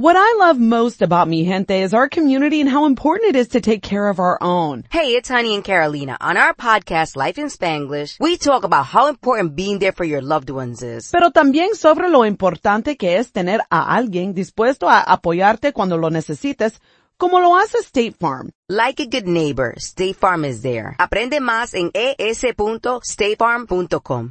What I love most about Mi Gente is our community and how important it is to take care of our own. Hey, it's Honey and Carolina. On our podcast, Life in Spanglish, we talk about how important being there for your loved ones is. Pero también sobre lo importante que es tener a alguien dispuesto a apoyarte cuando lo necesites, como lo hace State Farm. Like a good neighbor, State Farm is there. Aprende más en es.statefarm.com.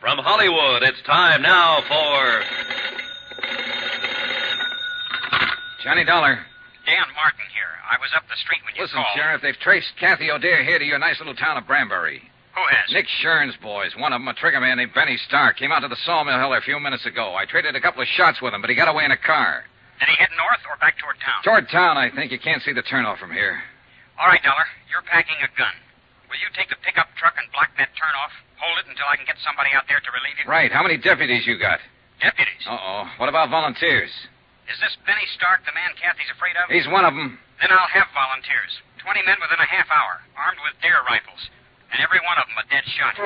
From Hollywood, it's time now for Johnny Dollar. Dan Martin here. I was up the street when you Listen, called. Sheriff, they've traced Kathy O'Dare here to your nice little town of Branbury. Who has? Nick Shurn's boys, one of them, a trigger man named Benny Stark, came out to the sawmill hill a few minutes ago. I traded a couple of shots with him, but he got away in a car. Did he head north or back toward town? Toward town, I think. You can't see the turnoff from here. All right, Dollar. You're packing a gun. Will you take the pickup truck and block that turnoff? Hold it until I can get somebody out there to relieve you? Right. How many deputies you got? Deputies. Uh-oh. What about volunteers? Is this Benny Stark the man Kathy's afraid of? He's one of them. Then I'll have volunteers. Twenty men within a half hour, armed with deer rifles. And every one of them a dead shot.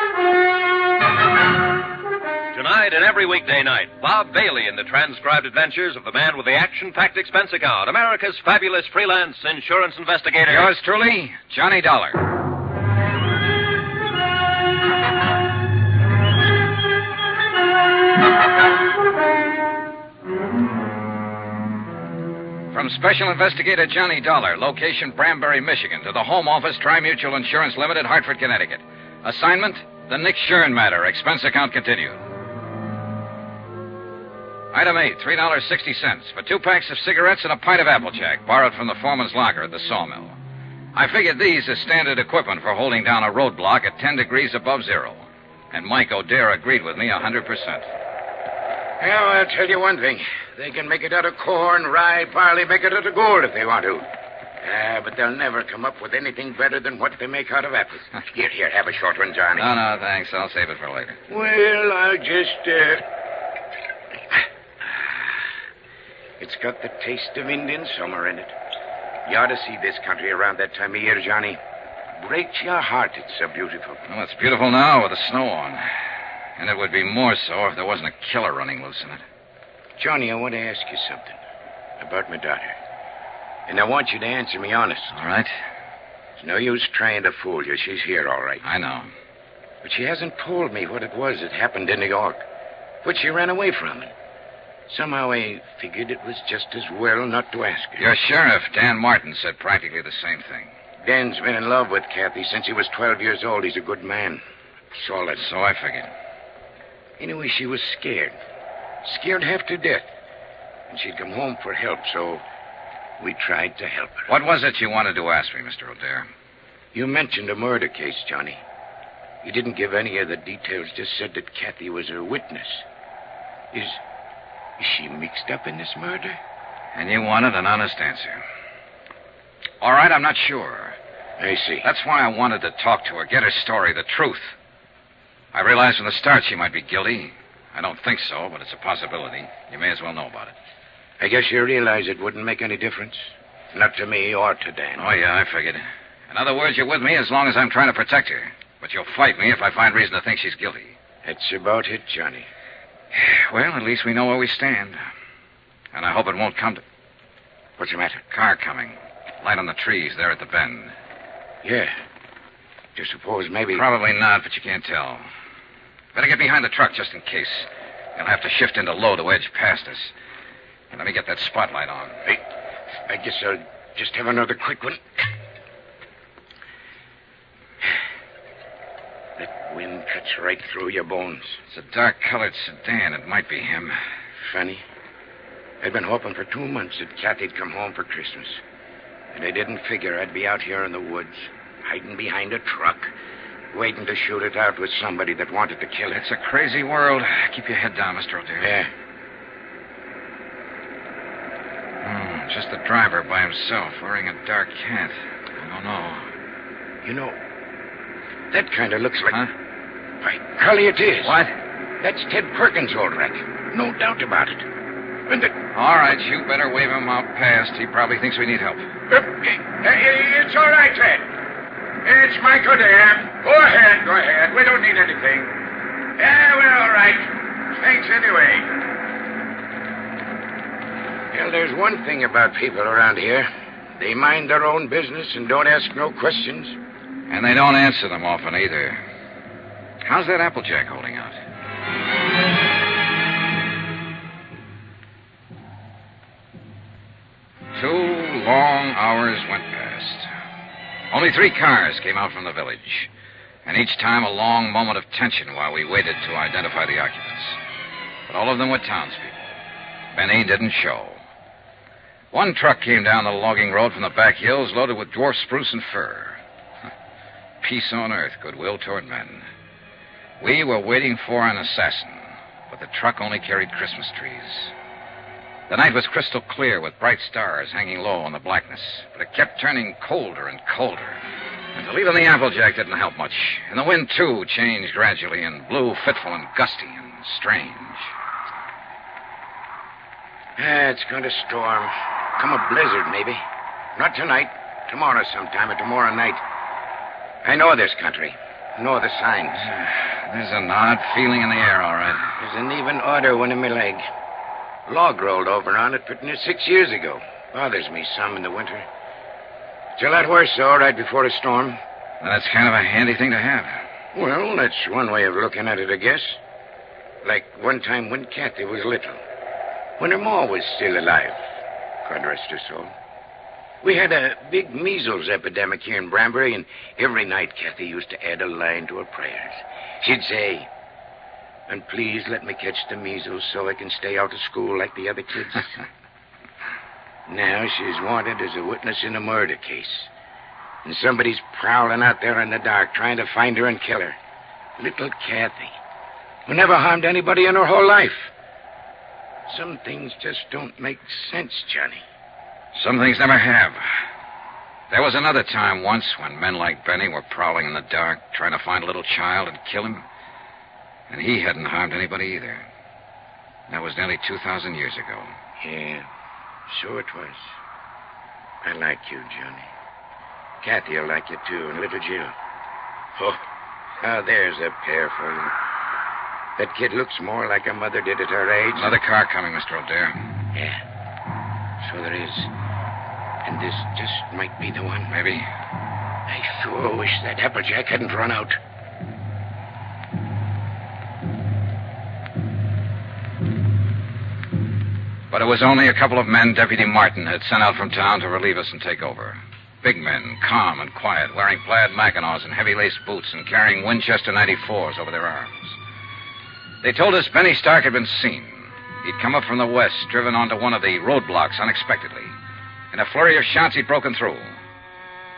Tonight and every weekday night, Bob Bailey in the transcribed adventures of the man with the action-packed expense account, America's fabulous freelance insurance investigator. Yours truly, Johnny Dollar. From Special Investigator Johnny Dollar, location Branbury, Michigan, to the Home Office, Tri-Mutual Insurance Limited, Hartford, Connecticut. Assignment, the Nick Shurn matter. Expense account continued. Item 8, $3.60 for two packs of cigarettes and a pint of Applejack, borrowed from the foreman's locker at the sawmill. I figured these as standard equipment for holding down a roadblock at 10 degrees above zero. And Mike O'Dare agreed with me a 100%. Well, I'll tell you one thing. They can make it out of corn, rye, barley, make it out of gold if they want to. Ah, but they'll never come up with anything better than what they make out of apples. Here, here, have a short one, Johnny. No, no, thanks. I'll save it for later. Well, I'll just, uh... It's got the taste of Indian summer in it. You ought to see this country around that time of year, Johnny. Breaks your heart, it's so beautiful. Well, it's beautiful now with the snow on. And it would be more so if there wasn't a killer running loose in it. Johnny, I want to ask you something about my daughter. And I want you to answer me honest. All right? It's no use trying to fool you. She's here, all right. I know. But she hasn't told me what it was that happened in New York. What she ran away from. Somehow I figured it was just as well not to ask her. Your sheriff, Dan Martin, said practically the same thing. Dan's been in love with Kathy since he was 12 years old. He's a good man. Solid. So I figured. Anyway, she was scared. Scared half to death. And she'd come home for help, so we tried to help her. What was it you wanted to ask me, Mr. O'Dare? You mentioned a murder case, Johnny. You didn't give any of the details, just said that Kathy was her witness. Is, is she mixed up in this murder? And you wanted an honest answer. All right, I'm not sure. I see. That's why I wanted to talk to her, get her story, the truth. I realized from the start she might be guilty. I don't think so, but it's a possibility. You may as well know about it. I guess you realize it wouldn't make any difference. Not to me or to Dan. Oh, yeah, I figured. In other words, you're with me as long as I'm trying to protect her. But you'll fight me if I find reason to think she's guilty. That's about it, Johnny. Well, at least we know where we stand. And I hope it won't come to. What's the matter? Car coming. Light on the trees there at the bend. Yeah. Do you suppose maybe. Probably not, but you can't tell. Better get behind the truck just in case. You'll have to shift into low to edge past us. Let me get that spotlight on. I, I guess I'll just have another quick one. That wind cuts right through your bones. It's a dark colored sedan. It might be him. Funny. I'd been hoping for two months that Kathy'd come home for Christmas. And I didn't figure I'd be out here in the woods, hiding behind a truck, waiting to shoot it out with somebody that wanted to kill it. It's a crazy world. Keep your head down, Mr. O'Dare. Yeah. Hmm, just the driver by himself, wearing a dark hat. I don't know. You know, that kind of looks like. Huh? By golly, it is. What? That's Ted Perkins, all right. No doubt about it. And the, All right, you better wave him out past. He probably thinks we need help. Uh, uh, it's all right, Ted. It's Michael there. Go ahead, go ahead. We don't need anything. Yeah, we're all right. Thanks anyway. Well, there's one thing about people around here. They mind their own business and don't ask no questions. And they don't answer them often either. How's that Applejack holding out? Two long hours went past. Only three cars came out from the village, and each time a long moment of tension while we waited to identify the occupants. But all of them were townspeople. Benny didn't show. One truck came down the logging road from the back hills loaded with dwarf spruce and fir. Peace on earth, goodwill toward men. We were waiting for an assassin, but the truck only carried Christmas trees. The night was crystal clear with bright stars hanging low in the blackness, but it kept turning colder and colder. And to leave on the Applejack didn't help much. And the wind, too, changed gradually and blew fitful and gusty and strange. Yeah, it's going to storm. Come a blizzard, maybe. Not tonight. Tomorrow sometime, or tomorrow night. I know this country. Know the signs. There's an odd feeling in the air, all right. There's an even order one in my leg. Log rolled over on it pretty near six years ago. Bothers me some in the winter. It's a lot worse, though, right before a storm. And that's kind of a handy thing to have. Well, that's one way of looking at it, I guess. Like one time when Kathy was little. When her ma was still alive. God rest her soul. We had a big measles epidemic here in Branbury, and every night Kathy used to add a line to her prayers. She'd say, And please let me catch the measles so I can stay out of school like the other kids. now she's wanted as a witness in a murder case. And somebody's prowling out there in the dark trying to find her and kill her. Little Kathy, who never harmed anybody in her whole life. Some things just don't make sense, Johnny. Some things never have. There was another time once when men like Benny were prowling in the dark, trying to find a little child and kill him. And he hadn't harmed anybody either. That was nearly 2,000 years ago. Yeah, so it was. I like you, Johnny. Kathy will like you, too, and little Jill. Oh, now there's a pair for you. That kid looks more like a mother did at her age. Another car coming, Mr. O'Dare. Yeah. So there is. And this just might be the one. Maybe. I sure wish that Applejack hadn't run out. But it was only a couple of men Deputy Martin had sent out from town to relieve us and take over. Big men, calm and quiet, wearing plaid mackinaws and heavy laced boots and carrying Winchester 94s over their arms. They told us Benny Stark had been seen. He'd come up from the west, driven onto one of the roadblocks unexpectedly. In a flurry of shots, he'd broken through.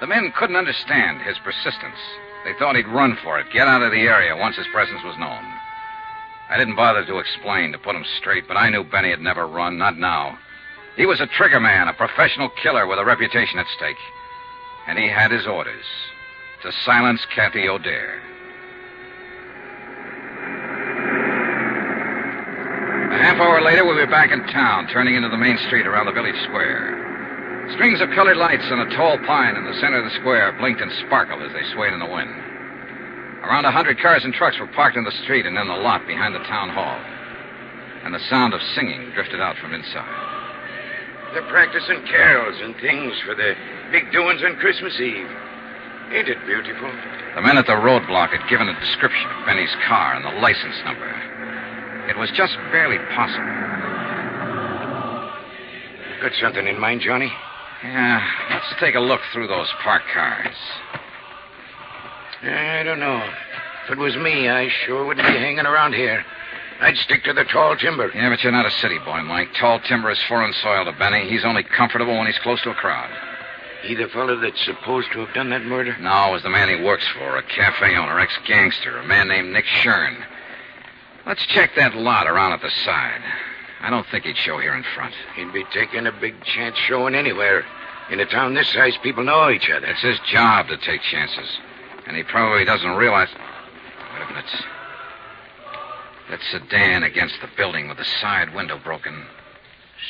The men couldn't understand his persistence. They thought he'd run for it, get out of the area once his presence was known. I didn't bother to explain, to put him straight, but I knew Benny had never run, not now. He was a trigger man, a professional killer with a reputation at stake. And he had his orders to silence Kathy O'Dare. A half hour later, we were back in town, turning into the main street around the village square. Strings of colored lights on a tall pine in the center of the square blinked and sparkled as they swayed in the wind. Around a hundred cars and trucks were parked in the street and in the lot behind the town hall. And the sound of singing drifted out from inside. They're practicing carols and things for the big doings on Christmas Eve. Ain't it beautiful? The men at the roadblock had given a description of Benny's car and the license number. It was just barely possible. Got something in mind, Johnny? Yeah, let's take a look through those parked cars. I don't know. If it was me, I sure wouldn't be hanging around here. I'd stick to the tall timber. Yeah, but you're not a city boy, Mike. Tall timber is foreign soil to Benny. He's only comfortable when he's close to a crowd. He the fellow that's supposed to have done that murder? No, it was the man he works for, a cafe owner, ex-gangster, a man named Nick Shurn. Let's check that lot around at the side. I don't think he'd show here in front. He'd be taking a big chance showing anywhere. In a town this size, people know each other. It's his job to take chances. And he probably doesn't realize. Wait a minute. That sedan against the building with the side window broken.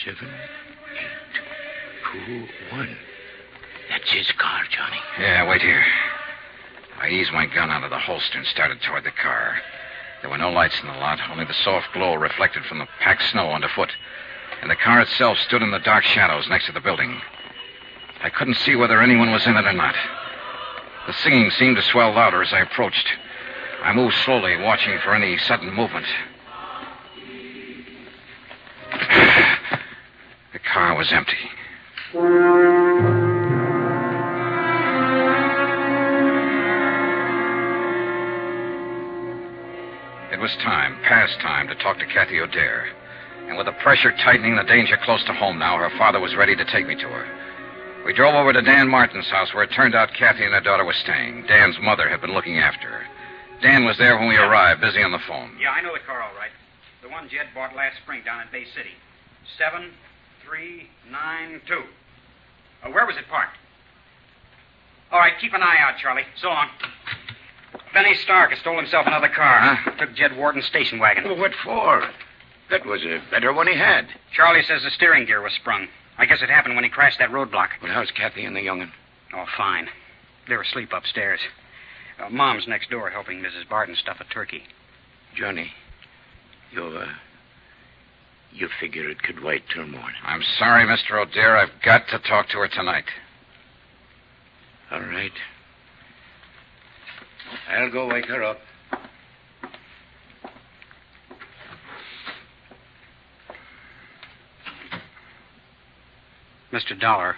Seven, eight, two, one. That's his car, Johnny. Yeah, wait here. I eased my gun out of the holster and started toward the car. There were no lights in the lot, only the soft glow reflected from the packed snow underfoot. And the car itself stood in the dark shadows next to the building. I couldn't see whether anyone was in it or not. The singing seemed to swell louder as I approached. I moved slowly, watching for any sudden movement. The car was empty. Was time, past time, to talk to Kathy O'Dare. And with the pressure tightening, the danger close to home now, her father was ready to take me to her. We drove over to Dan Martin's house, where it turned out Kathy and her daughter were staying. Dan's mother had been looking after her. Dan was there when we arrived, busy on the phone. Yeah, I know the car all right. The one Jed bought last spring down in Bay City. Seven, three, nine, two. Uh, where was it parked? All right, keep an eye out, Charlie. So long. Benny Stark has stole himself another car. Huh? Took Jed Warden's station wagon. Well, what for? That was a better one he had. Charlie says the steering gear was sprung. I guess it happened when he crashed that roadblock. Well, how's Kathy and the young'un? Oh, fine. They're asleep upstairs. Uh, Mom's next door helping Mrs. Barton stuff a turkey. Johnny, you, uh, you figure it could wait till morning. I'm sorry, Mr. O'Dare. I've got to talk to her tonight. All right. I'll go wake her up. Mr. Dollar,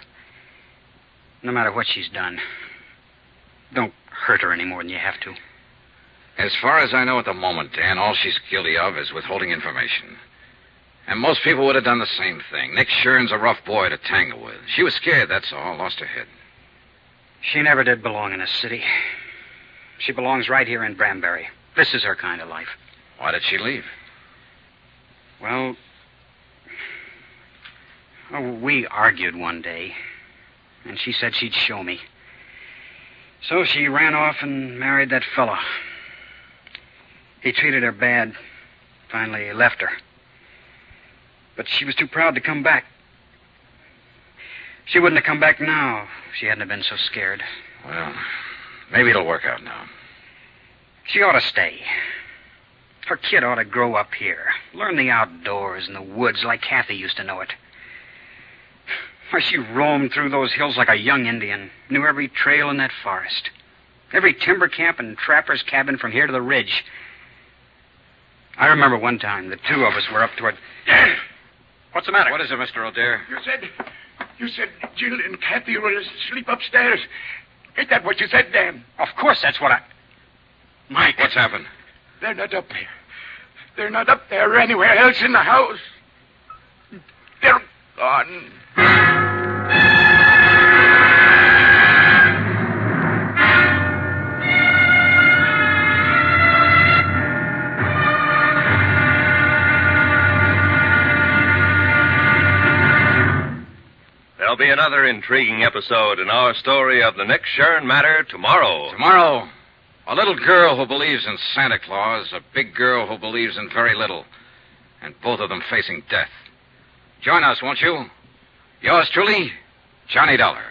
no matter what she's done, don't hurt her any more than you have to. As far as I know at the moment, Dan, all she's guilty of is withholding information. And most people would have done the same thing. Nick Shurn's a rough boy to tangle with. She was scared, that's all. Lost her head. She never did belong in a city. She belongs right here in Branbury. This is her kind of life. Why did she leave? Well, oh, we argued one day, and she said she'd show me. So she ran off and married that fellow. He treated her bad. Finally left her. But she was too proud to come back. She wouldn't have come back now if she hadn't have been so scared. Well, maybe it'll work out now. She ought to stay. Her kid ought to grow up here. Learn the outdoors and the woods like Kathy used to know it. Why, she roamed through those hills like a young Indian, knew every trail in that forest, every timber camp and trapper's cabin from here to the ridge. I remember one time the two of us were up toward. What's the matter? What is it, Mr. O'Dare? You said, you said Jill and Kathy were asleep upstairs. Ain't that what you said, Dan? Of course, that's what I. Mike. What's happened? They're not up there. They're not up there or anywhere else in the house. They're gone. There'll be another intriguing episode in our story of the Nick Shurn matter tomorrow. Tomorrow, a little girl who believes in Santa Claus, a big girl who believes in very little, and both of them facing death. Join us, won't you? Yours truly, Johnny Dollar.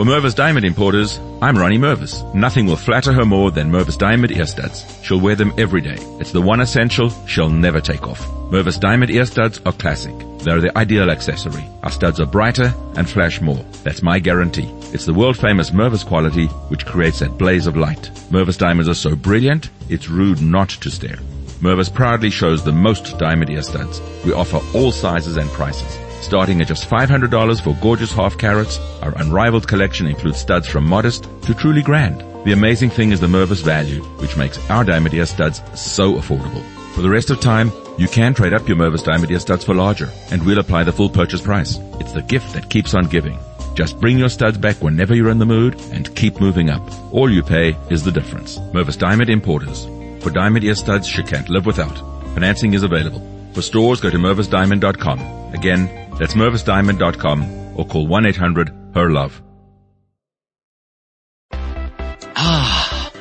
For Mervis Diamond Importers, I'm Ronnie Mervis. Nothing will flatter her more than Mervis Diamond ear studs. She'll wear them every day. It's the one essential she'll never take off. Mervis Diamond ear studs are classic. They're the ideal accessory. Our studs are brighter and flash more. That's my guarantee. It's the world famous Mervis quality which creates that blaze of light. Mervis diamonds are so brilliant, it's rude not to stare. Mervis proudly shows the most diamond ear studs. We offer all sizes and prices. Starting at just $500 for gorgeous half carats, our unrivaled collection includes studs from modest to truly grand. The amazing thing is the Mervis value, which makes our diamond ear studs so affordable. For the rest of time, you can trade up your Mervis diamond ear studs for larger, and we'll apply the full purchase price. It's the gift that keeps on giving. Just bring your studs back whenever you're in the mood and keep moving up. All you pay is the difference. Mervis Diamond Importers. For diamond ear studs she can't live without. Financing is available. For stores, go to mervisdiamond.com. Again, that's mervisdiamond.com or call 1-800-HER-LOVE.